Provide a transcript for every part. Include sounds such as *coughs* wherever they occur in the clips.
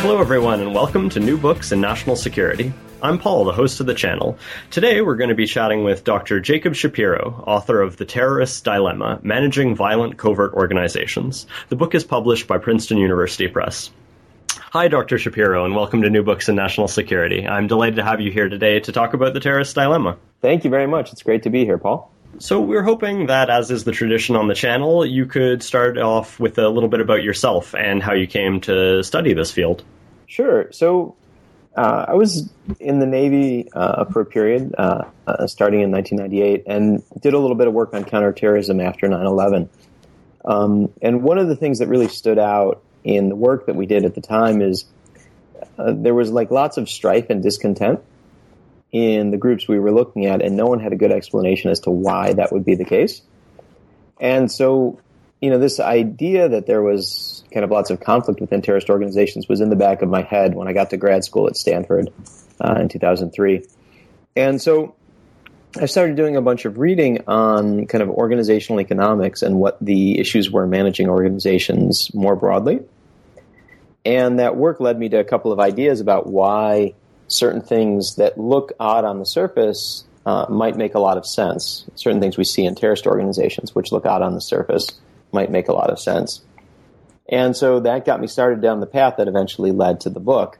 Hello, everyone, and welcome to New Books in National Security. I'm Paul, the host of the channel. Today, we're going to be chatting with Dr. Jacob Shapiro, author of The Terrorist's Dilemma Managing Violent Covert Organizations. The book is published by Princeton University Press. Hi, Dr. Shapiro, and welcome to New Books in National Security. I'm delighted to have you here today to talk about The Terrorist's Dilemma. Thank you very much. It's great to be here, Paul. So, we're hoping that, as is the tradition on the channel, you could start off with a little bit about yourself and how you came to study this field. Sure. So uh, I was in the Navy uh, for a period, uh, uh starting in 1998, and did a little bit of work on counterterrorism after 9 11. Um, and one of the things that really stood out in the work that we did at the time is uh, there was like lots of strife and discontent in the groups we were looking at, and no one had a good explanation as to why that would be the case. And so, you know, this idea that there was kind of lots of conflict within terrorist organizations was in the back of my head when I got to grad school at Stanford uh, in 2003. And so I started doing a bunch of reading on kind of organizational economics and what the issues were managing organizations more broadly. And that work led me to a couple of ideas about why certain things that look odd on the surface uh, might make a lot of sense. Certain things we see in terrorist organizations, which look odd on the surface, might make a lot of sense. And so that got me started down the path that eventually led to the book.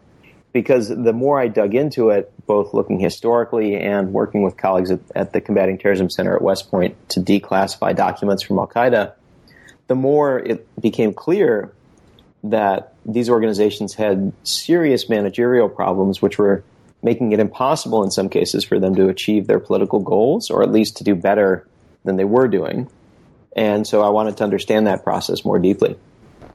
Because the more I dug into it, both looking historically and working with colleagues at, at the Combating Terrorism Center at West Point to declassify documents from Al Qaeda, the more it became clear that these organizations had serious managerial problems, which were making it impossible in some cases for them to achieve their political goals, or at least to do better than they were doing. And so I wanted to understand that process more deeply.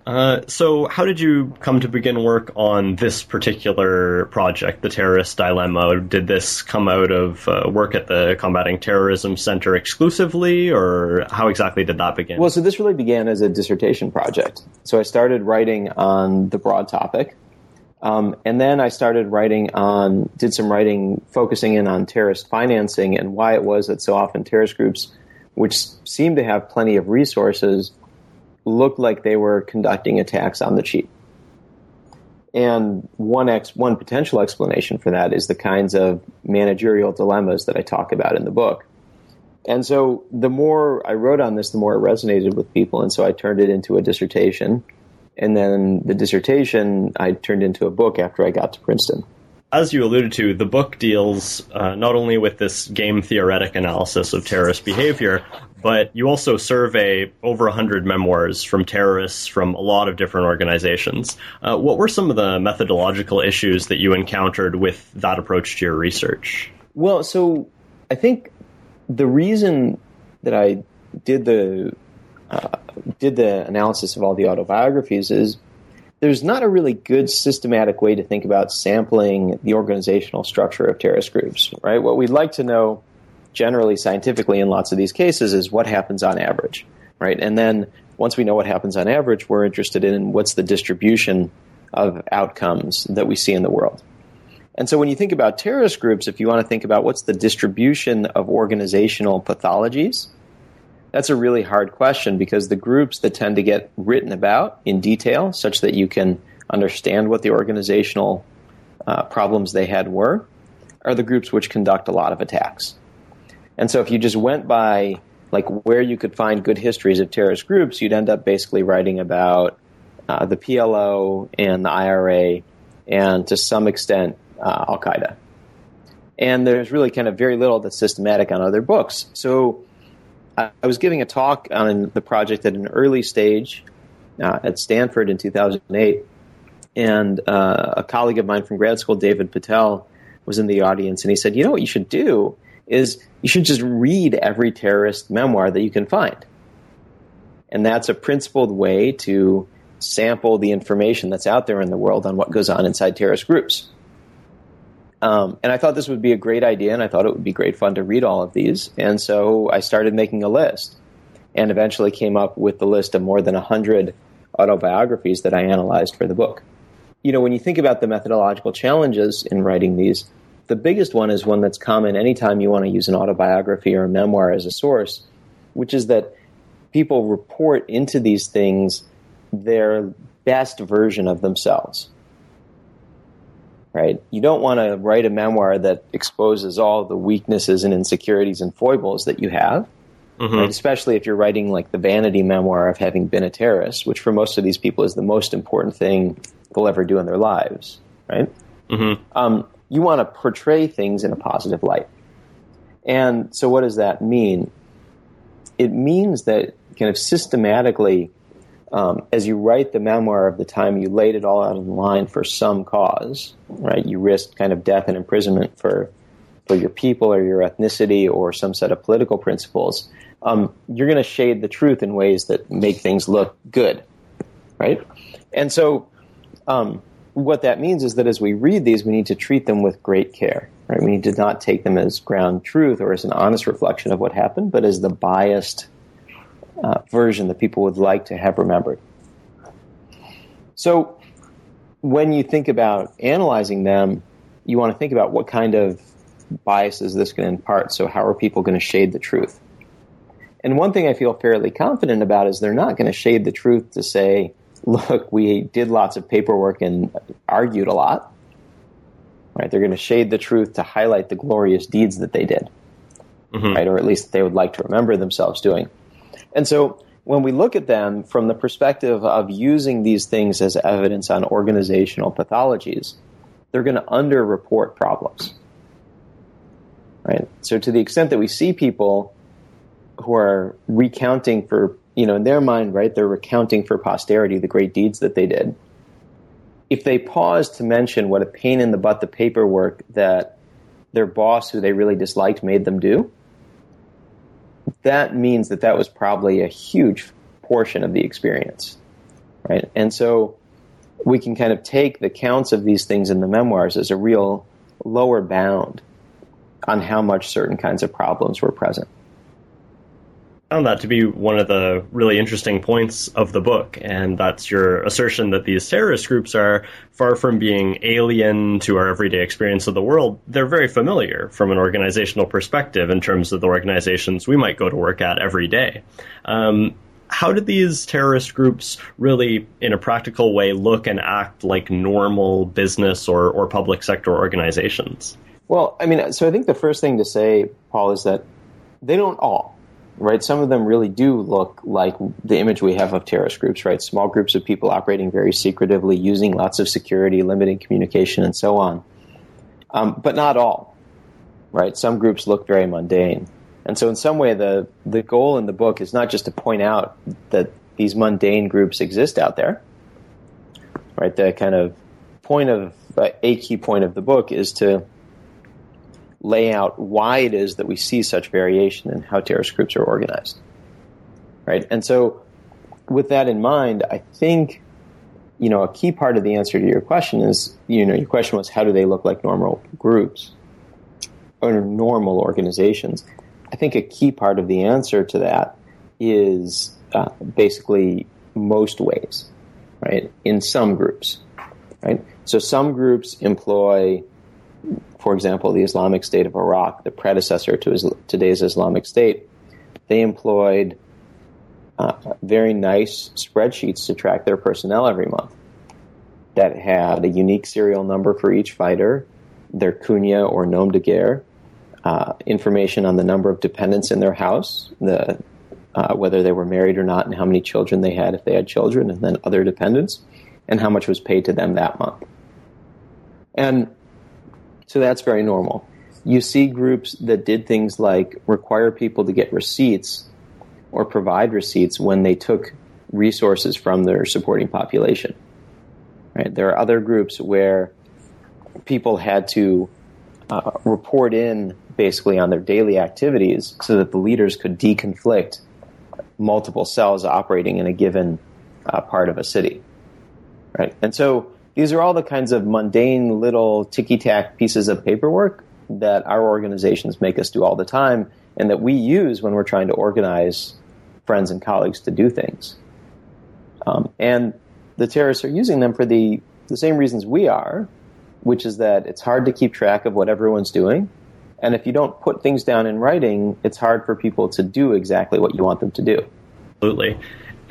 Uh, so, how did you come to begin work on this particular project, the Terrorist Dilemma? Did this come out of uh, work at the Combating Terrorism Center exclusively, or how exactly did that begin? Well, so this really began as a dissertation project. So, I started writing on the broad topic. Um, and then I started writing on, did some writing focusing in on terrorist financing and why it was that so often terrorist groups, which seem to have plenty of resources, looked like they were conducting attacks on the cheap. And one ex, one potential explanation for that is the kinds of managerial dilemmas that I talk about in the book. And so the more I wrote on this, the more it resonated with people. And so I turned it into a dissertation. And then the dissertation I turned into a book after I got to Princeton as you alluded to, the book deals uh, not only with this game theoretic analysis of terrorist behavior, but you also survey over 100 memoirs from terrorists from a lot of different organizations. Uh, what were some of the methodological issues that you encountered with that approach to your research? Well, so I think the reason that I did the uh, did the analysis of all the autobiographies is there's not a really good systematic way to think about sampling the organizational structure of terrorist groups, right? What we'd like to know generally scientifically in lots of these cases is what happens on average, right? And then once we know what happens on average, we're interested in what's the distribution of outcomes that we see in the world. And so when you think about terrorist groups, if you want to think about what's the distribution of organizational pathologies, that's a really hard question because the groups that tend to get written about in detail, such that you can understand what the organizational uh, problems they had were, are the groups which conduct a lot of attacks. And so if you just went by like where you could find good histories of terrorist groups, you'd end up basically writing about uh, the PLO and the IRA and to some extent uh, Al Qaeda. And there's really kind of very little that's systematic on other books. So I was giving a talk on the project at an early stage uh, at Stanford in 2008, and uh, a colleague of mine from grad school, David Patel, was in the audience, and he said, "You know what you should do is you should just read every terrorist memoir that you can find, and that's a principled way to sample the information that's out there in the world on what goes on inside terrorist groups. Um, and I thought this would be a great idea, and I thought it would be great fun to read all of these. And so I started making a list, and eventually came up with the list of more than 100 autobiographies that I analyzed for the book. You know, when you think about the methodological challenges in writing these, the biggest one is one that's common anytime you want to use an autobiography or a memoir as a source, which is that people report into these things their best version of themselves right? You don't want to write a memoir that exposes all the weaknesses and insecurities and foibles that you have, mm-hmm. right? especially if you're writing like the vanity memoir of having been a terrorist, which for most of these people is the most important thing they'll ever do in their lives, right? Mm-hmm. Um, you want to portray things in a positive light. And so, what does that mean? It means that kind of systematically um, as you write the memoir of the time you laid it all out on the line for some cause, right? You risked kind of death and imprisonment for for your people or your ethnicity or some set of political principles. Um, you're going to shade the truth in ways that make things look good, right? And so, um, what that means is that as we read these, we need to treat them with great care. Right? We need to not take them as ground truth or as an honest reflection of what happened, but as the biased uh, version that people would like to have remembered. So, when you think about analyzing them, you want to think about what kind of bias is this going to impart. So, how are people going to shade the truth? And one thing I feel fairly confident about is they're not going to shade the truth to say, look, we did lots of paperwork and argued a lot. Right? They're going to shade the truth to highlight the glorious deeds that they did. Mm-hmm. Right? Or at least they would like to remember themselves doing. And so when we look at them from the perspective of using these things as evidence on organizational pathologies, they're going to underreport problems. Right? So to the extent that we see people who are recounting for, you know, in their mind, right, they're recounting for posterity the great deeds that they did. If they pause to mention what a pain in the butt the paperwork that their boss, who they really disliked, made them do, that means that that was probably a huge portion of the experience, right? And so we can kind of take the counts of these things in the memoirs as a real lower bound on how much certain kinds of problems were present found that to be one of the really interesting points of the book, and that's your assertion that these terrorist groups are far from being alien to our everyday experience of the world. They're very familiar from an organizational perspective in terms of the organizations we might go to work at every day. Um, how did these terrorist groups really, in a practical way, look and act like normal business or, or public sector organizations? Well, I mean, so I think the first thing to say, Paul, is that they don't all right? Some of them really do look like the image we have of terrorist groups, right? Small groups of people operating very secretively, using lots of security, limiting communication, and so on. Um, but not all, right? Some groups look very mundane. And so, in some way, the, the goal in the book is not just to point out that these mundane groups exist out there, right? The kind of point of uh, a key point of the book is to lay out why it is that we see such variation in how terrorist groups are organized. Right? And so, with that in mind, I think, you know, a key part of the answer to your question is, you know, your question was how do they look like normal groups or normal organizations? I think a key part of the answer to that is uh, basically most ways, right? In some groups, right? So some groups employ for example, the Islamic State of Iraq, the predecessor to today's Islamic State, they employed uh, very nice spreadsheets to track their personnel every month that had a unique serial number for each fighter, their kunya or nom de guerre, uh, information on the number of dependents in their house, the uh, whether they were married or not, and how many children they had if they had children, and then other dependents, and how much was paid to them that month. And so that's very normal. You see groups that did things like require people to get receipts or provide receipts when they took resources from their supporting population. Right? There are other groups where people had to uh, report in basically on their daily activities so that the leaders could deconflict multiple cells operating in a given uh, part of a city. right? And so these are all the kinds of mundane little ticky tack pieces of paperwork that our organizations make us do all the time and that we use when we're trying to organize friends and colleagues to do things. Um, and the terrorists are using them for the, the same reasons we are, which is that it's hard to keep track of what everyone's doing. And if you don't put things down in writing, it's hard for people to do exactly what you want them to do. Absolutely.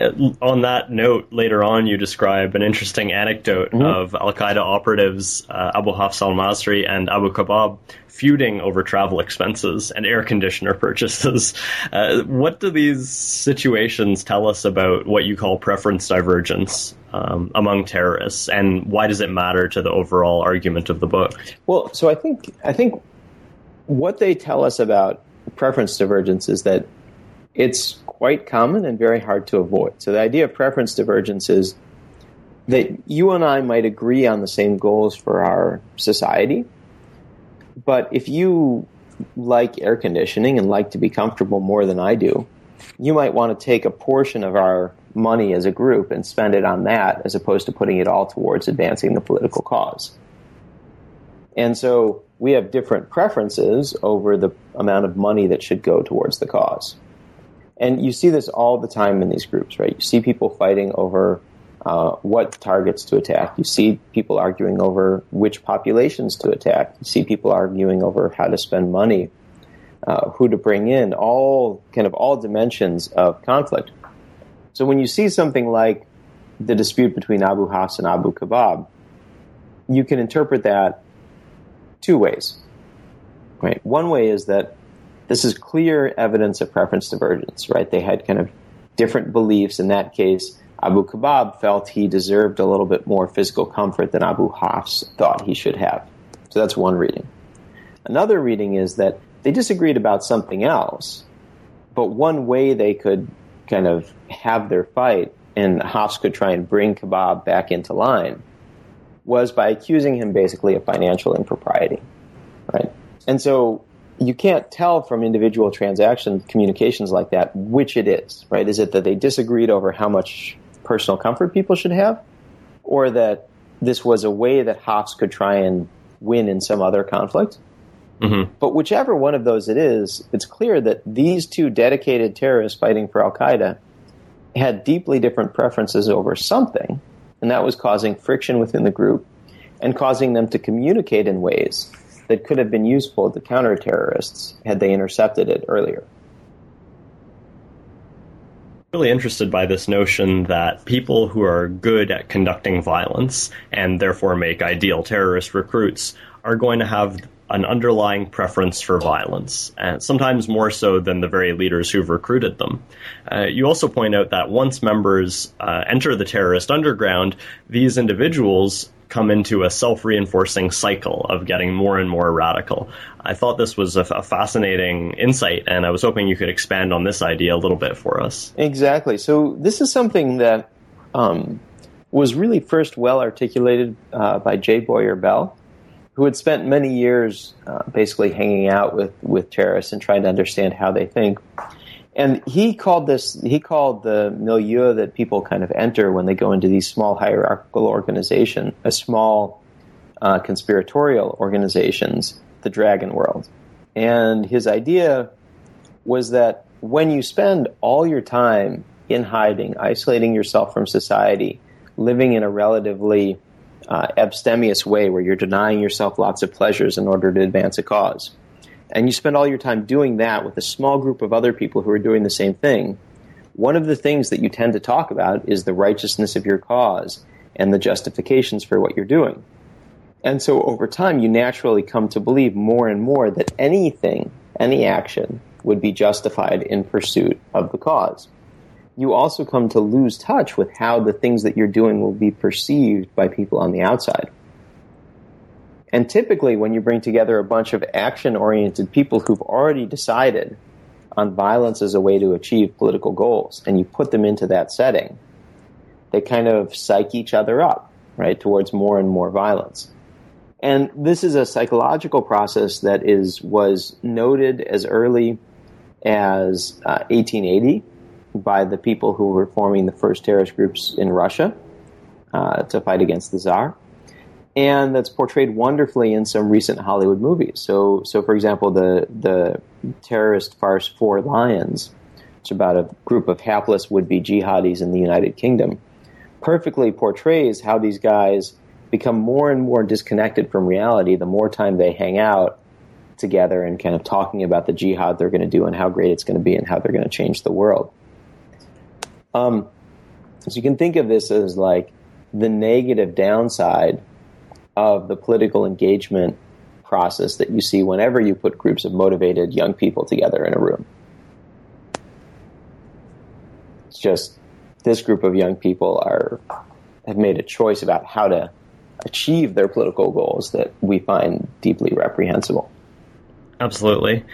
Uh, on that note, later on, you describe an interesting anecdote mm-hmm. of Al Qaeda operatives uh, Abu Hafs al Masri and Abu Khabab feuding over travel expenses and air conditioner *laughs* purchases. Uh, what do these situations tell us about what you call preference divergence um, among terrorists, and why does it matter to the overall argument of the book? Well, so I think I think what they tell us about preference divergence is that it's quite common and very hard to avoid. So the idea of preference divergence is that you and I might agree on the same goals for our society, but if you like air conditioning and like to be comfortable more than I do, you might want to take a portion of our money as a group and spend it on that as opposed to putting it all towards advancing the political cause. And so we have different preferences over the amount of money that should go towards the cause. And you see this all the time in these groups, right? You see people fighting over uh, what targets to attack. You see people arguing over which populations to attack. You see people arguing over how to spend money, uh, who to bring in, all kind of all dimensions of conflict. So when you see something like the dispute between Abu Hafs and Abu Khabab, you can interpret that two ways. Right? One way is that this is clear evidence of preference divergence, right? They had kind of different beliefs. In that case, Abu Khabab felt he deserved a little bit more physical comfort than Abu Hafs thought he should have. So that's one reading. Another reading is that they disagreed about something else, but one way they could kind of have their fight and Hafs could try and bring Khabab back into line was by accusing him basically of financial impropriety, right? And so you can't tell from individual transaction communications like that which it is, right? Is it that they disagreed over how much personal comfort people should have, or that this was a way that Hafs could try and win in some other conflict. Mm-hmm. But whichever one of those it is, it's clear that these two dedicated terrorists fighting for Al Qaeda had deeply different preferences over something, and that was causing friction within the group and causing them to communicate in ways that could have been useful to counter terrorists had they intercepted it earlier really interested by this notion that people who are good at conducting violence and therefore make ideal terrorist recruits are going to have an underlying preference for violence, and sometimes more so than the very leaders who've recruited them. Uh, you also point out that once members uh, enter the terrorist underground, these individuals come into a self reinforcing cycle of getting more and more radical. I thought this was a, fascinating insight, and I was hoping you could expand on this idea a little bit for us. Exactly. So, this is something that um, was really first well articulated uh, by J. Bowyer Bell, who had spent many years uh, basically hanging out with, with terrorists and trying to understand how they think. And he called this, he called the milieu that people kind of enter when they go into these small hierarchical organization, a small uh, conspiratorial organizations, the dragon world. And his idea was that when you spend all your time in hiding, isolating yourself from society, living in a relatively uh, abstemious way where you're denying yourself lots of pleasures in order to advance a cause, and you spend all your time doing that with a small group of other people who are doing the same thing, one of the things that you tend to talk about is the righteousness of your cause and the justifications for what you're doing. And so over time, you naturally come to believe more and more that anything, any action, would be justified in pursuit of the cause. You also come to lose touch with how the things that you're doing will be perceived by people on the outside. And typically, when you bring together a bunch of action oriented people who've already decided on violence as a way to achieve political goals, and you put them into that setting, they kind of psych each other up, right, towards more and more violence. And this is a psychological process that is was noted as early as uh, 1880 by the people who were forming the first terrorist groups in Russia uh, to fight against the czar, and that's portrayed wonderfully in some recent Hollywood movies. So, so for example, the the terrorist farce Four Lions, which about a group of hapless would-be jihadis in the United Kingdom, perfectly portrays how these guys become more and more disconnected from reality the more time they hang out together and kind of talking about the jihad they're going to do and how great it's going to be and how they're going to change the world. Um, so you can think of this as like the negative downside of the political engagement process that you see whenever you put groups of motivated young people together in a room. It's just this group of young people are have made a choice about how to achieve their political goals that we find deeply reprehensible. Absolutely.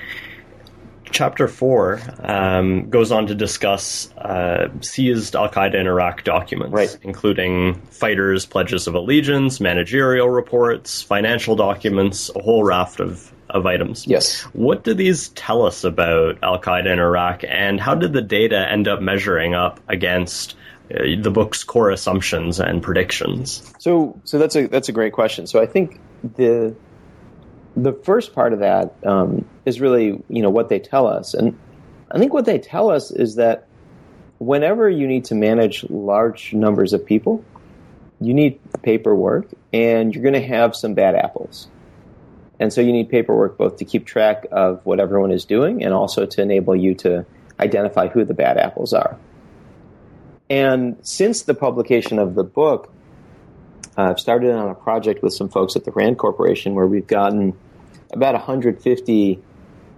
Chapter 4 um, goes on to discuss uh, seized Al Qaeda in Iraq documents, right. including fighters' pledges of allegiance, managerial reports, financial documents, a whole raft of, of items. Yes. What do these tell us about Al Qaeda in Iraq, and how did the data end up measuring up against uh, the book's core assumptions and predictions? So, so that's a that's a great question. So, I think the the first part of that um, is really you know what they tell us, and I think what they tell us is that whenever you need to manage large numbers of people, you need paperwork, and you're going to have some bad apples. And so you need paperwork both to keep track of what everyone is doing and also to enable you to identify who the bad apples are. And since the publication of the book, uh, I've started on a project with some folks at the RAND Corporation where we've gotten about 150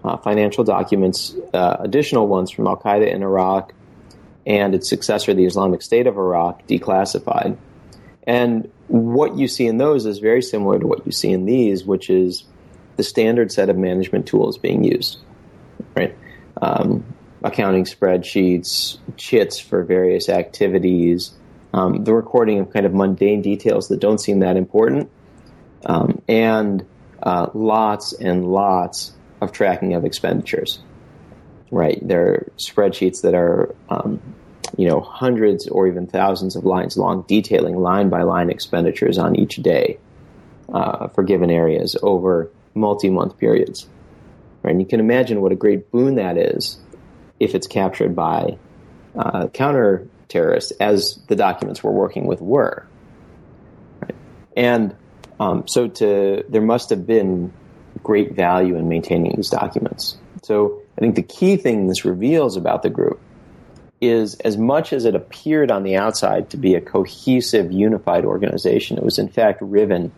uh, financial documents, uh, additional ones from Al Qaeda in Iraq and its successor, the Islamic State of Iraq, declassified. And what you see in those is very similar to what you see in these, which is the standard set of management tools being used, right? Um, accounting spreadsheets, chits for various activities, um, the recording of kind of mundane details that don't seem that important, um, and uh, lots and lots of tracking of expenditures. Right, there are spreadsheets that are, um, you know, hundreds or even thousands of lines long, detailing line by line expenditures on each day uh, for given areas over multi-month periods. Right, and you can imagine what a great boon that is if it's captured by uh, counter terrorists, as the documents we're working with were. Right? And um, so to there must have been great value in maintaining these documents. So I think the key thing this reveals about the group is as much as it appeared on the outside to be a cohesive, unified organization, it was in fact riven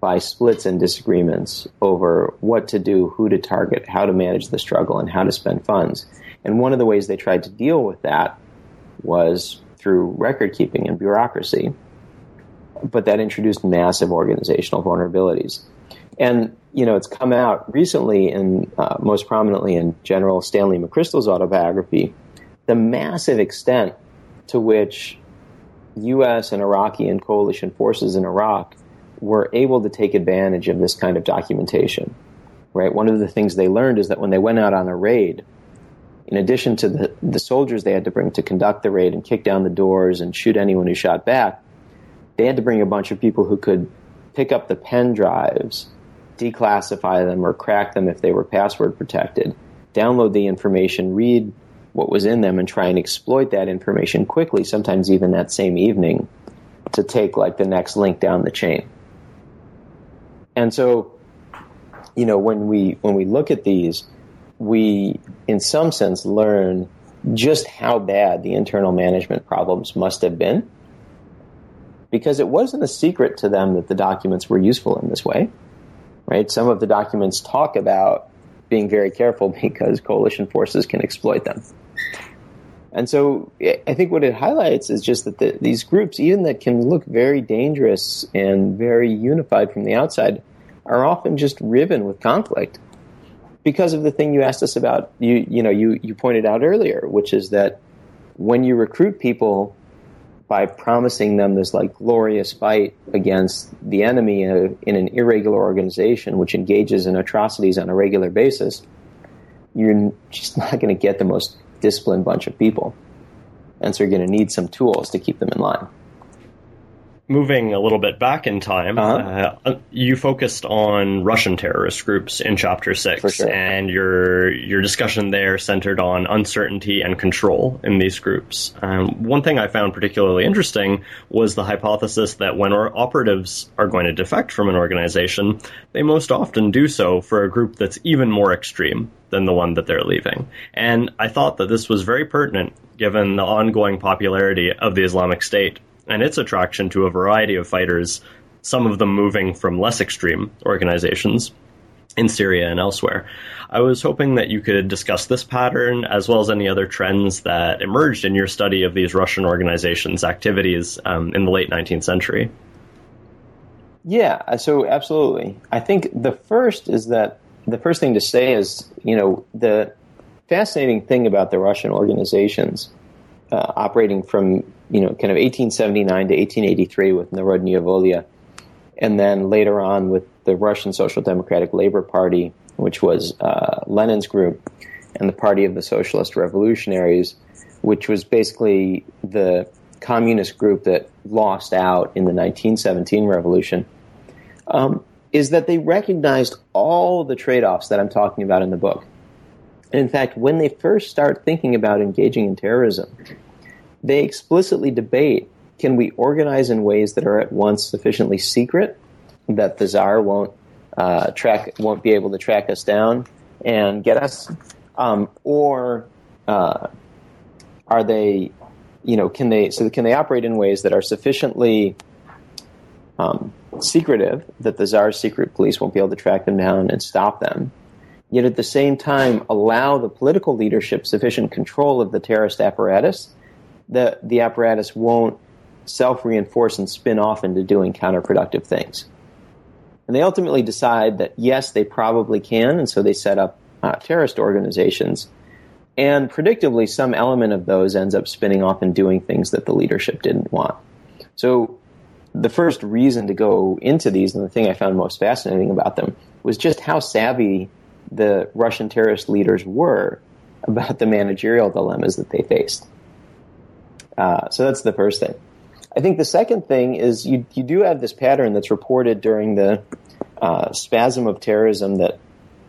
by splits and disagreements over what to do, who to target, how to manage the struggle, and how to spend funds. And one of the ways they tried to deal with that was through record keeping and bureaucracy but that introduced massive organizational vulnerabilities. And you know, it's come out recently, and uh, most prominently in General Stanley McChrystal's autobiography, the massive extent to which U.S. and Iraqi and coalition forces in Iraq were able to take advantage of this kind of documentation. Right. One of the things they learned is that when they went out on a raid, in addition to the, the soldiers they had to bring to conduct the raid and kick down the doors and shoot anyone who shot back, they had to bring a bunch of people who could pick up the pen drives, declassify them, or crack them if they were password protected, download the information, read what was in them, and try and exploit that information quickly, sometimes even that same evening, to take like the next link down the chain. And so, you know, when we when we look at these, we in some sense learn just how bad the internal management problems must have been because it wasn't a secret to them that the documents were useful in this way. Right? Some of the documents talk about being very careful *laughs* because coalition forces can exploit them. And so I think what it highlights is just that the, these groups, even that can look very dangerous and very unified from the outside, are often just riven with conflict because of the thing you asked us about. You you know you you pointed out earlier, which is that when you recruit people by promising them this like glorious fight against the enemy in, in an irregular organization which engages in atrocities on a regular basis, you're just not going to get the most disciplined bunch of people. And so you're going to need some tools to keep them in line. Moving a little bit back in time, Uh-huh. uh, you focused on Russian terrorist groups in chapter six, sure. and your your discussion there centered on uncertainty and control in these groups. Um, one thing I found particularly interesting was the hypothesis that when our operatives are going to defect from an organization, they most often do so for a group that's even more extreme than the one that they're leaving. And I thought that this was very pertinent given the ongoing popularity of the Islamic State and its attraction to a variety of fighters, some of them moving from less extreme organizations in Syria and elsewhere. I was hoping that you could discuss this pattern as well as any other trends that emerged in your study of these Russian organizations' activities um, in the late 19th century. Yeah, uh, so absolutely. I think the first is that the first thing to say is, you know, the fascinating thing about the Russian organizations uh, operating from, you know, kind of 1879 to 1883 with Narodnaya Volia, and then later on with the Russian Social Democratic Labor Party, which was uh, Lenin's group, and the Party of the Socialist Revolutionaries, which was basically the communist group that lost out in the 1917 revolution, um, is that they recognized all the trade offs that I'm talking about in the book. And in fact, when they first start thinking about engaging in terrorism, they explicitly debate can we organize in ways that are at once sufficiently secret that the czar won't uh, track won't be able to track us down and get us, um, or uh, are they, you know, can they so can they operate in ways that are sufficiently um, secretive that the czar's secret police won't be able to track them down and stop them, yet at the same time allow the political leadership sufficient control of the terrorist apparatus that the apparatus won't self reinforce and spin off into doing counterproductive things. And they ultimately decide that yes, they probably can, and so they set up uh, terrorist organizations. And predictably, some element of those ends up spinning off and doing things that the leadership didn't want. So, the first reason to go into these, and the thing I found most fascinating about them, was just how savvy the Russian terrorist leaders were about the managerial dilemmas that they faced. Uh, so that's the first thing. I think the second thing is you you do have this pattern that's reported during the uh, spasm of terrorism that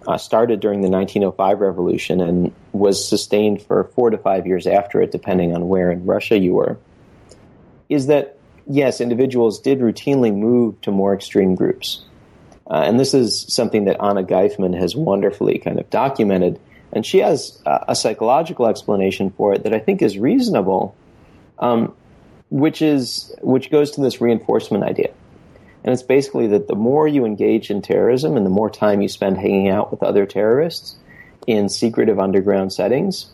uh, started during the 1905 revolution and was sustained for four to five years after it, depending on where in Russia you were. Is that yes, individuals did routinely move to more extreme groups, uh, and this is something that Anna Geifman has wonderfully kind of documented, and she has a, a psychological explanation for it that I think is reasonable. Um, which is which goes to this reinforcement idea. And it's basically that the more you engage in terrorism and the more time you spend hanging out with other terrorists in secretive underground settings,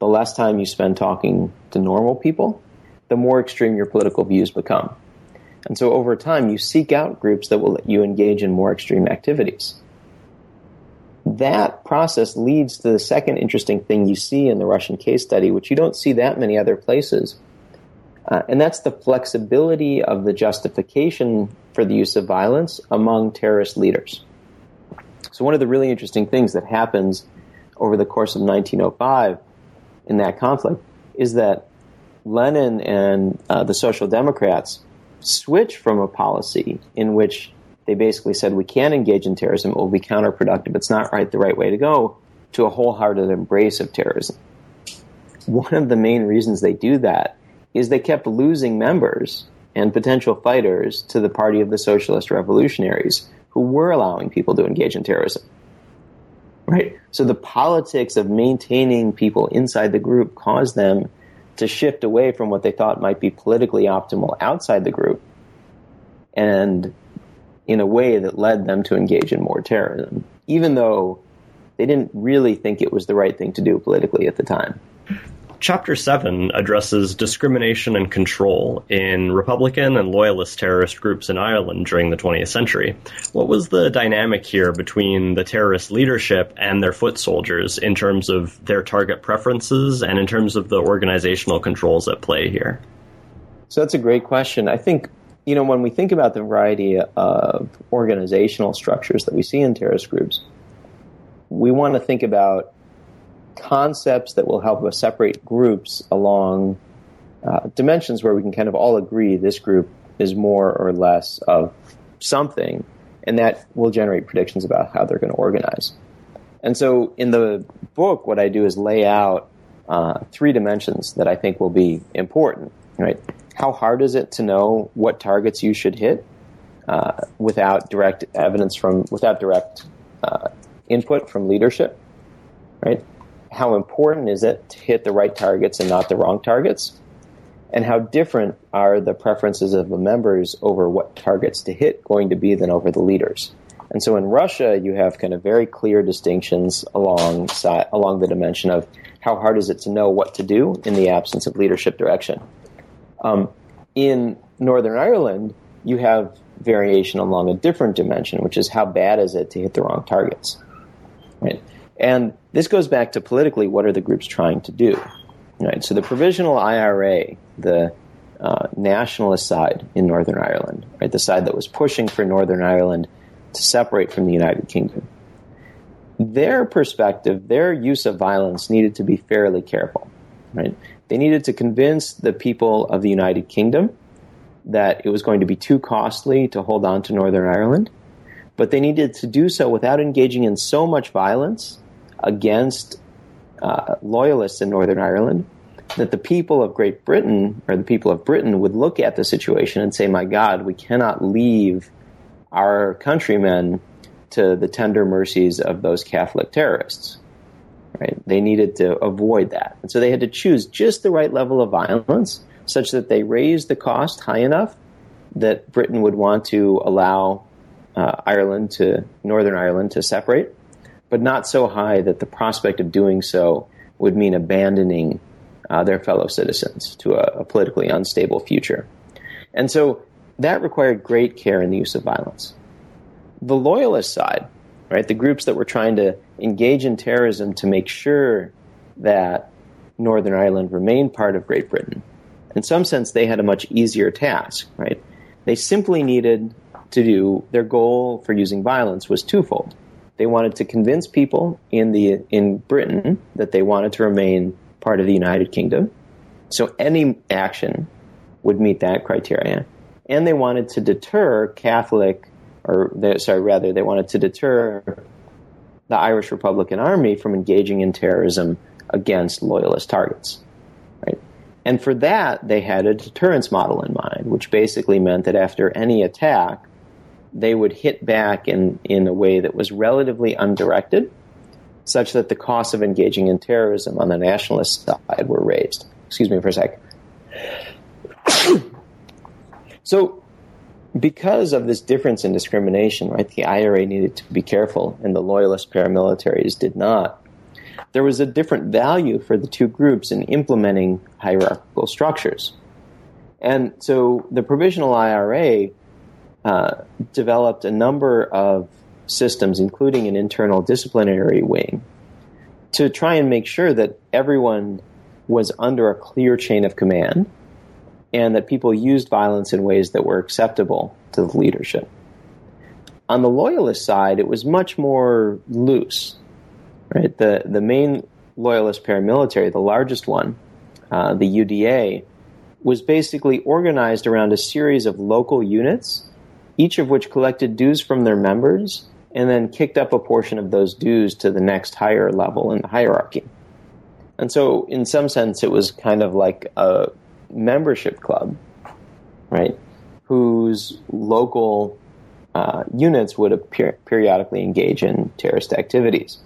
the less time you spend talking to normal people, the more extreme your political views become. And so over time, you seek out groups that will let you engage in more extreme activities. That process leads to the second interesting thing you see in the Russian case study, which you don't see that many other places, uh, and that's the flexibility of the justification for the use of violence among terrorist leaders. So, one of the really interesting things that happens over the course of 1905 in that conflict is that Lenin and uh, the Social Democrats switch from a policy in which they basically said we can engage in terrorism, it will be counterproductive, it's not right the right way to go, to a wholehearted embrace of terrorism. One of the main reasons they do that is they kept losing members and potential fighters to the Party of the Socialist Revolutionaries who were allowing people to engage in terrorism. Right? So the politics of maintaining people inside the group caused them to shift away from what they thought might be politically optimal outside the group and in a way that led them to engage in more terrorism, even though they didn't really think it was the right thing to do politically at the time. Chapter 7 addresses discrimination and control in Republican and Loyalist terrorist groups in Ireland during the 20th century. What was the dynamic here between the terrorist leadership and their foot soldiers in terms of their target preferences and in terms of the organizational controls at play here? So that's a great question. I think, you know, when we think about the variety of organizational structures that we see in terrorist groups, we want to think about concepts that will help us separate groups along uh, dimensions where we can kind of all agree this group is more or less of something, and that will generate predictions about how they're going to organize. And so in the book, what I do is lay out uh, three dimensions that I think will be important. Right? How hard is it to know what targets you should hit uh, without direct evidence from, without direct uh, input from leadership? Right? How important is it to hit the right targets and not the wrong targets? And how different are the preferences of the members over what targets to hit going to be than over the leaders? And so in Russia, you have kind of very clear distinctions along along the dimension of how hard is it to know what to do in the absence of leadership direction. Um, in Northern Ireland, you have variation along a different dimension, which is how bad is it to hit the wrong targets. Right? And this goes back to politically, what are the groups trying to do? Right? So the provisional IRA, the uh, nationalist side in Northern Ireland, right, the side that was pushing for Northern Ireland to separate from the United Kingdom. Their perspective, their use of violence needed to be fairly careful, right? They needed to convince the people of the United Kingdom that it was going to be too costly to hold on to Northern Ireland, but they needed to do so without engaging in so much violence against uh, loyalists in Northern Ireland that the people of Great Britain or the people of Britain would look at the situation and say, "My God, we cannot leave our countrymen to the tender mercies of those Catholic terrorists. Right? They needed to avoid that. And so they had to choose just the right level of violence such that they raised the cost high enough that Britain would want to allow uh, Ireland to, Northern Ireland to separate, but not so high that the prospect of doing so would mean abandoning uh, their fellow citizens to a, a politically unstable future. And so that required great care in the use of violence. The loyalist side, right, the groups that were trying to engage in terrorism to make sure that Northern Ireland remained part of Great Britain, in some sense, they had a much easier task, right? They simply needed to do their goal for using violence was twofold. They wanted to convince people in the in Britain that they wanted to remain part of the United Kingdom. So any action would meet that criteria and they wanted to deter Catholic, or they, sorry, rather, they wanted to deter the Irish Republican Army from engaging in terrorism against loyalist targets. Right? And for that, they had a deterrence model in mind, which basically meant that after any attack, they would hit back in, in a way that was relatively undirected, such that the costs of engaging in terrorism on the nationalist side were raised. Excuse me for a sec. *coughs* So, because of this difference in discrimination, right, the IRA needed to be careful, and the loyalist paramilitaries did not. There was a different value for the two groups in implementing hierarchical structures. And so the provisional IRA uh, developed a number of systems, including an internal disciplinary wing, to try and make sure that everyone was under a clear chain of command and that people used violence in ways that were acceptable to the leadership. On the loyalist side, it was much more loose. Right, the the main loyalist paramilitary, the largest one, uh, the UDA, was basically organized around a series of local units, each of which collected dues from their members and then kicked up a portion of those dues to the next higher level in the hierarchy. And so, in some sense, it was kind of like a membership club, right, whose local uh, units would appear, periodically engage in terrorist activities.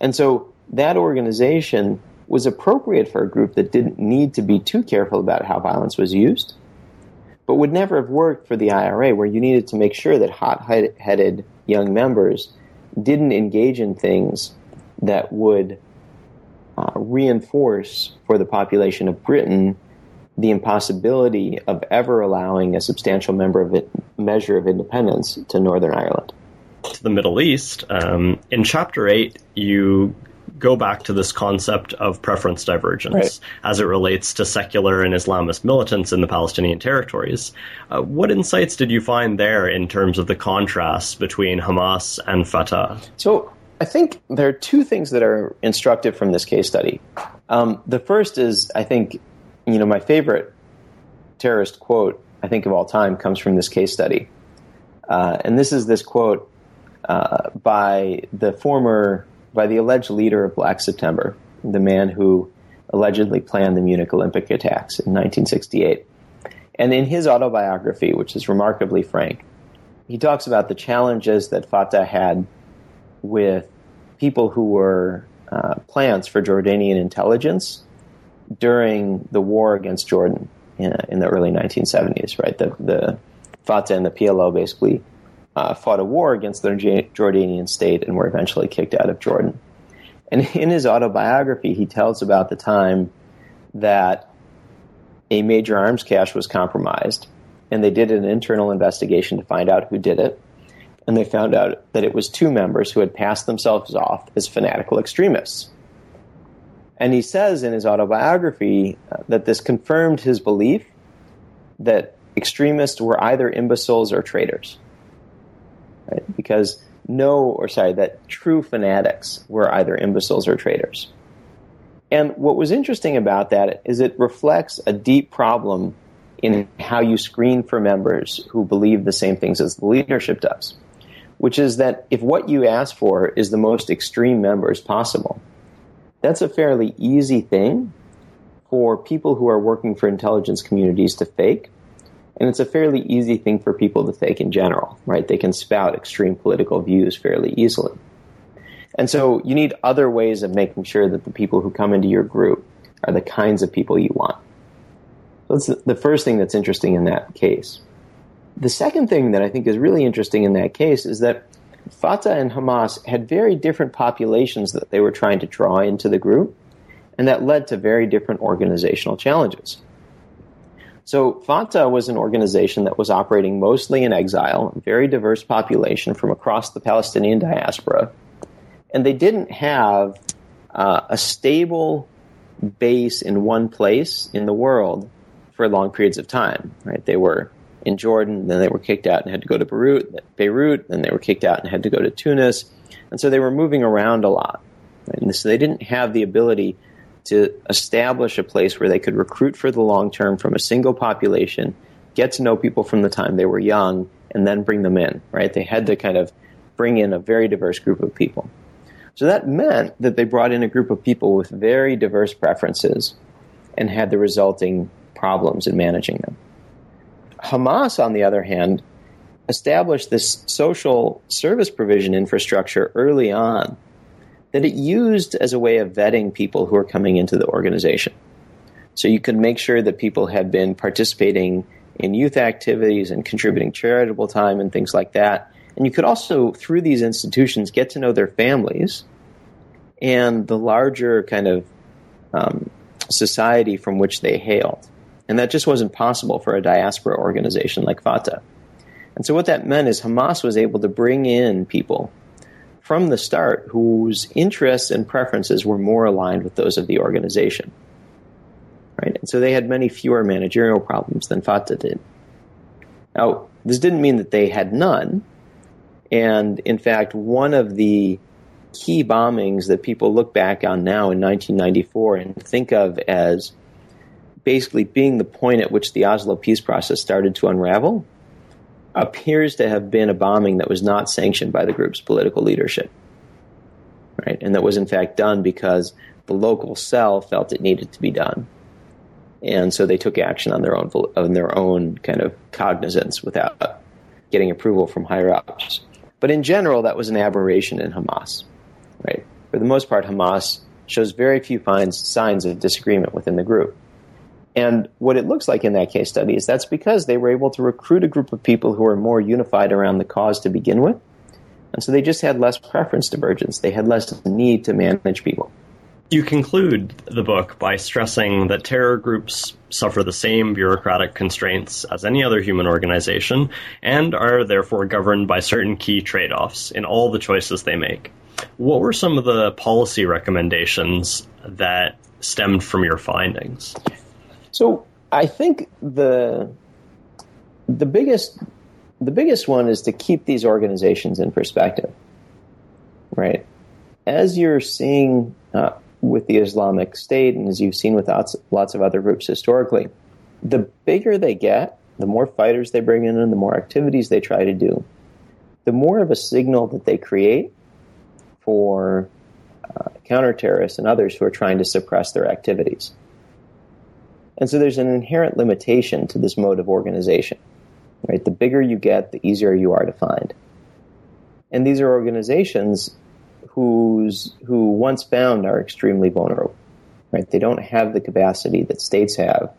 And so that organization was appropriate for a group that didn't need to be too careful about how violence was used, but would never have worked for the IRA, where you needed to make sure that hot headed young members didn't engage in things that would uh, reinforce for the population of Britain the impossibility of ever allowing a substantial of it, measure of independence to Northern Ireland. To the Middle East, um, in Chapter 8, you go back to this concept of preference divergence right. as it relates to secular and Islamist militants in the Palestinian territories. Uh, what insights did you find there in terms of the contrast between Hamas and Fatah? So, I think there are two things that are instructive from this case study. Um, the first is, I think, you know, my favorite terrorist quote I think, of all time comes from this case study. Uh, and this is this quote uh, by the former, by the alleged leader of Black September, the man who allegedly planned the Munich Olympic attacks in 1968. And in his autobiography, which is remarkably frank, he talks about the challenges that Fatah had with people who were uh, plants for Jordanian intelligence during the war against Jordan in, in the early 1970s, right? The, the Fatah and the PLO basically uh, fought a war against the Jordanian state and were eventually kicked out of Jordan. And in his autobiography, he tells about the time that a major arms cache was compromised, and they did an internal investigation to find out who did it. And they found out that it was two members who had passed themselves off as fanatical extremists. And he says in his autobiography uh, that this confirmed his belief that extremists were either imbeciles or traitors. Right? Because no, or sorry, that true fanatics were either imbeciles or traitors. And what was interesting about that is it reflects a deep problem in how you screen for members who believe the same things as the leadership does, which is that if what you ask for is the most extreme members possible, that's a fairly easy thing for people who are working for intelligence communities to fake. And it's a fairly easy thing for people to think in general, right? They can spout extreme political views fairly easily. And so you need other ways of making sure that the people who come into your group are the kinds of people you want. So that's the first thing that's interesting in that case. The second thing that I think is really interesting in that case is that Fatah and Hamas had very different populations that they were trying to draw into the group, and that led to very different organizational challenges. So Fatah was an organization that was operating mostly in exile, a very diverse population from across the Palestinian diaspora, and they didn't have uh, a stable base in one place in the world for long periods of time. Right? They were in Jordan, then they were kicked out and had to go to Beirut, Beirut, then they were kicked out and had to go to Tunis, and so they were moving around a lot. Right? And so they didn't have the ability to establish a place where they could recruit for the long term from a single population, get to know people from the time they were young, and then bring them in. Right? They had to kind of bring in a very diverse group of people. So that meant that they brought in a group of people with very diverse preferences and had the resulting problems in managing them. Hamas, on the other hand, established this social service provision infrastructure early on that it used as a way of vetting people who are coming into the organization. So you could make sure that people had been participating in youth activities and contributing charitable time and things like that. And you could also, through these institutions, get to know their families and the larger kind of um, society from which they hailed. And that just wasn't possible for a diaspora organization like Fatah. And so what that meant is Hamas was able to bring in people from the start whose interests and preferences were more aligned with those of the organization. Right? And so they had many fewer managerial problems than Fatah did. Now, this didn't mean that they had none. And in fact, one of the key bombings that people look back on now in 1994 and think of as basically being the point at which the Oslo peace process started to unravel appears to have been a bombing that was not sanctioned by the group's political leadership. Right? And that was in fact done because the local cell felt it needed to be done. And so they took action on their own on their own kind of cognizance without getting approval from higher ups. But in general, that was an aberration in Hamas. Right? For the most part, Hamas shows very few signs of disagreement within the group. And what it looks like in that case study is that's because they were able to recruit a group of people who are more unified around the cause to begin with. And so they just had less preference divergence. They had less need to manage people. You conclude the book by stressing that terror groups suffer the same bureaucratic constraints as any other human organization and are therefore governed by certain key trade offs in all the choices they make. What were some of the policy recommendations that stemmed from your findings? So I think the the biggest the biggest one is to keep these organizations in perspective, right? As you're seeing uh, with the Islamic State, and as you've seen with lots, of other groups historically, the bigger they get, the more fighters they bring in, and the more activities they try to do, the more of a signal that they create for uh, counter terrorists and others who are trying to suppress their activities. And so there's an inherent limitation to this mode of organization. Right? The bigger you get, the easier you are to find. And these are organizations whose who once found are extremely vulnerable. Right? They don't have the capacity that states have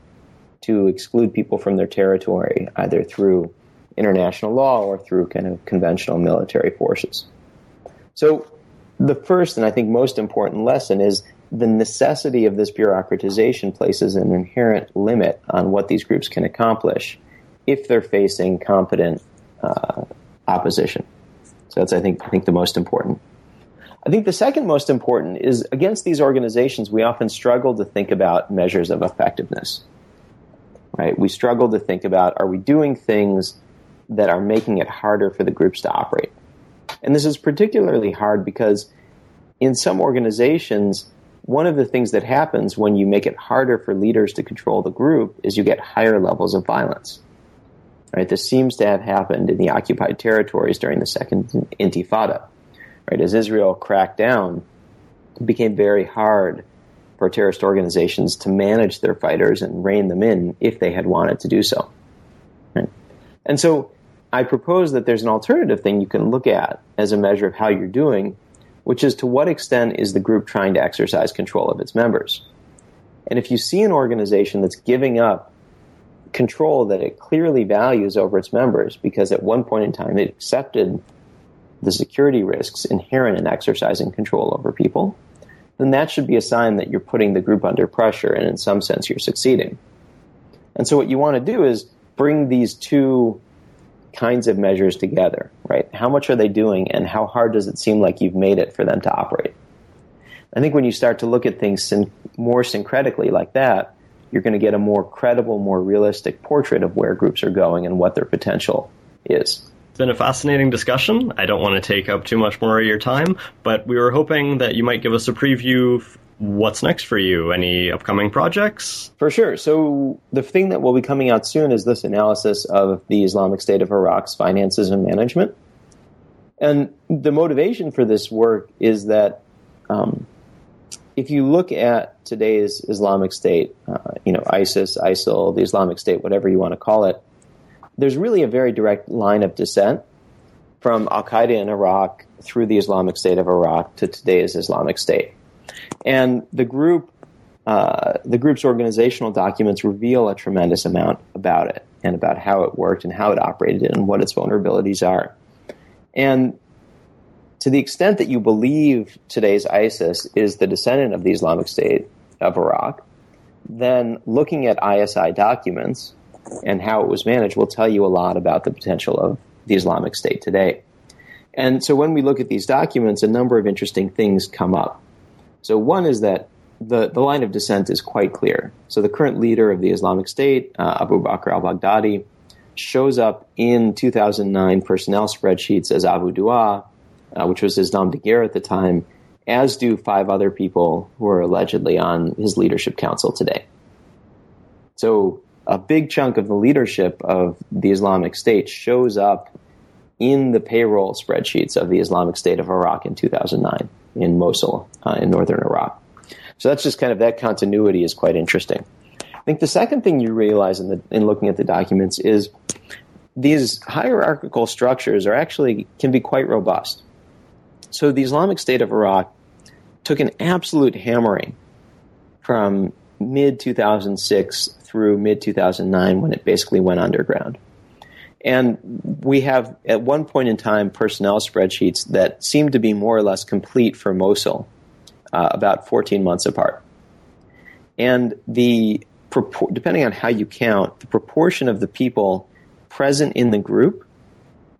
to exclude people from their territory, either through international law or through kind of conventional military forces. So the first and I think most important lesson is the necessity of this bureaucratization places an inherent limit on what these groups can accomplish if they're facing competent uh, opposition. So that's, I think, I think the most important. I think the second most important is against these organizations, we often struggle to think about measures of effectiveness. Right? We struggle to think about are we doing things that are making it harder for the groups to operate? And this is particularly hard because in some organizations, one of the things that happens when you make it harder for leaders to control the group is you get higher levels of violence. Right? This seems to have happened in the occupied territories during the second intifada. Right? As Israel cracked down, it became very hard for terrorist organizations to manage their fighters and rein them in if they had wanted to do so. Right? And so I propose that there's an alternative thing you can look at as a measure of how you're doing which is to what extent is the group trying to exercise control of its members? And if you see an organization that's giving up control that it clearly values over its members because at one point in time it accepted the security risks inherent in exercising control over people, then that should be a sign that you're putting the group under pressure and in some sense you're succeeding. And so what you want to do is bring these two kinds of measures together, right? How much are they doing and how hard does it seem like you've made it for them to operate? I think when you start to look at things syn- more syncretically like that, you're going to get a more credible, more realistic portrait of where groups are going and what their potential is. It's been a fascinating discussion. I don't want to take up too much more of your time, but we were hoping that you might give us a preview what's next for you? Any upcoming projects? For sure. So the thing that will be coming out soon is this analysis of the Islamic State of Iraq's finances and management. And the motivation for this work is that um, if you look at today's Islamic State, uh, you know, ISIS, ISIL, the Islamic State, whatever you want to call it, there's really a very direct line of descent from Al Qaeda in Iraq through the Islamic State of Iraq to today's Islamic State. And the group, uh, the group's organizational documents reveal a tremendous amount about it and about how it worked and how it operated and what its vulnerabilities are. And to the extent that you believe today's ISIS is the descendant of the Islamic State of Iraq, then looking at ISI documents and how it was managed will tell you a lot about the potential of the Islamic State today. And so when we look at these documents, a number of interesting things come up. So one is that the, the line of descent is quite clear. So the current leader of the Islamic State, uh, Abu Bakr al-Baghdadi, shows up in 2009 personnel spreadsheets as Abu Du'a, uh, which was his nom de guerre at the time, as do five other people who are allegedly on his leadership council today. So a big chunk of the leadership of the Islamic State shows up in the payroll spreadsheets of the Islamic State of Iraq in 2009 in Mosul uh, in northern Iraq. So that's just kind of that continuity is quite interesting. I think the second thing you realize in, the, in looking at the documents is these hierarchical structures are actually can be quite robust. So the Islamic State of Iraq took an absolute hammering from mid 2006 through mid 2009 when it basically went underground. And we have, at one point in time, personnel spreadsheets that seem to be more or less complete for Mosul, uh, about 14 months apart. And the depending on how you count, the proportion of the people present in the group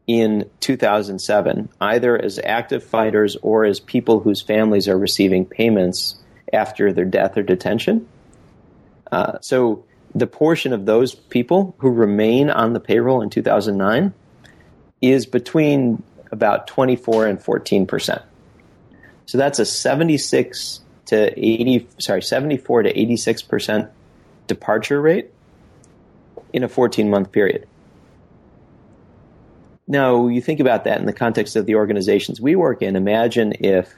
in 2007, either as active fighters or as people whose families are receiving payments after their death or detention. Uh, so the portion of those people who remain on the payroll in 2009 is between about 24 and 14 percent. So that's a 76 to 80, sorry, 74 to 86 percent departure rate. in a 14 month period. Now, you think about that in the context of the organizations we work in. Imagine if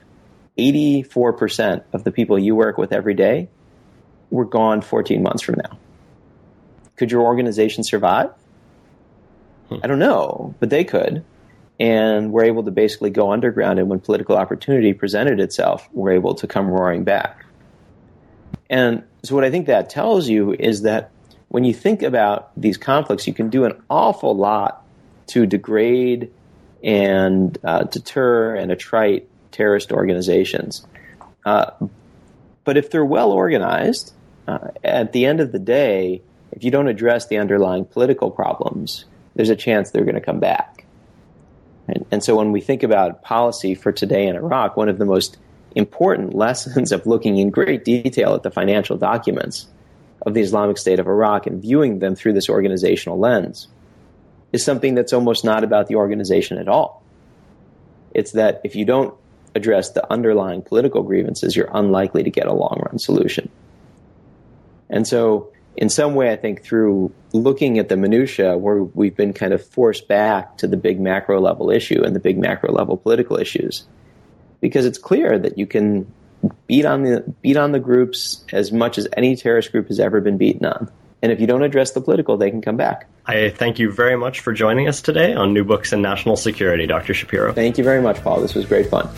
84% of the people you work with every day were gone 14 months from now. Could your organization survive? Hmm. I don't know, but they could. And we're able to basically go underground, and when political opportunity presented itself, we're able to come roaring back. And so, what I think that tells you is that when you think about these conflicts, you can do an awful lot to degrade and uh, deter and attrite terrorist organizations. Uh, but if they're well organized, uh, at the end of the day, if you don't address the underlying political problems, there's a chance they're going to come back. And, and so when we think about policy for today in Iraq, one of the most important *laughs* lessons of looking in great detail at the financial documents of the Islamic State of Iraq and viewing them through this organizational lens is something that's almost not about the organization at all. It's that if you don't address the underlying political grievances, you're unlikely to get a long run solution. And so in some way, I think through looking at the minutia, where we've been kind of forced back to the big macro level issue and the big macro level political issues, because it's clear that you can beat on the beat on the groups as much as any terrorist group has ever been beaten on. And if you don't address the political, they can come back. I thank you very much for joining us today on New Books in National Security, Dr. Shapiro. Thank you very much, Paul. This was great fun.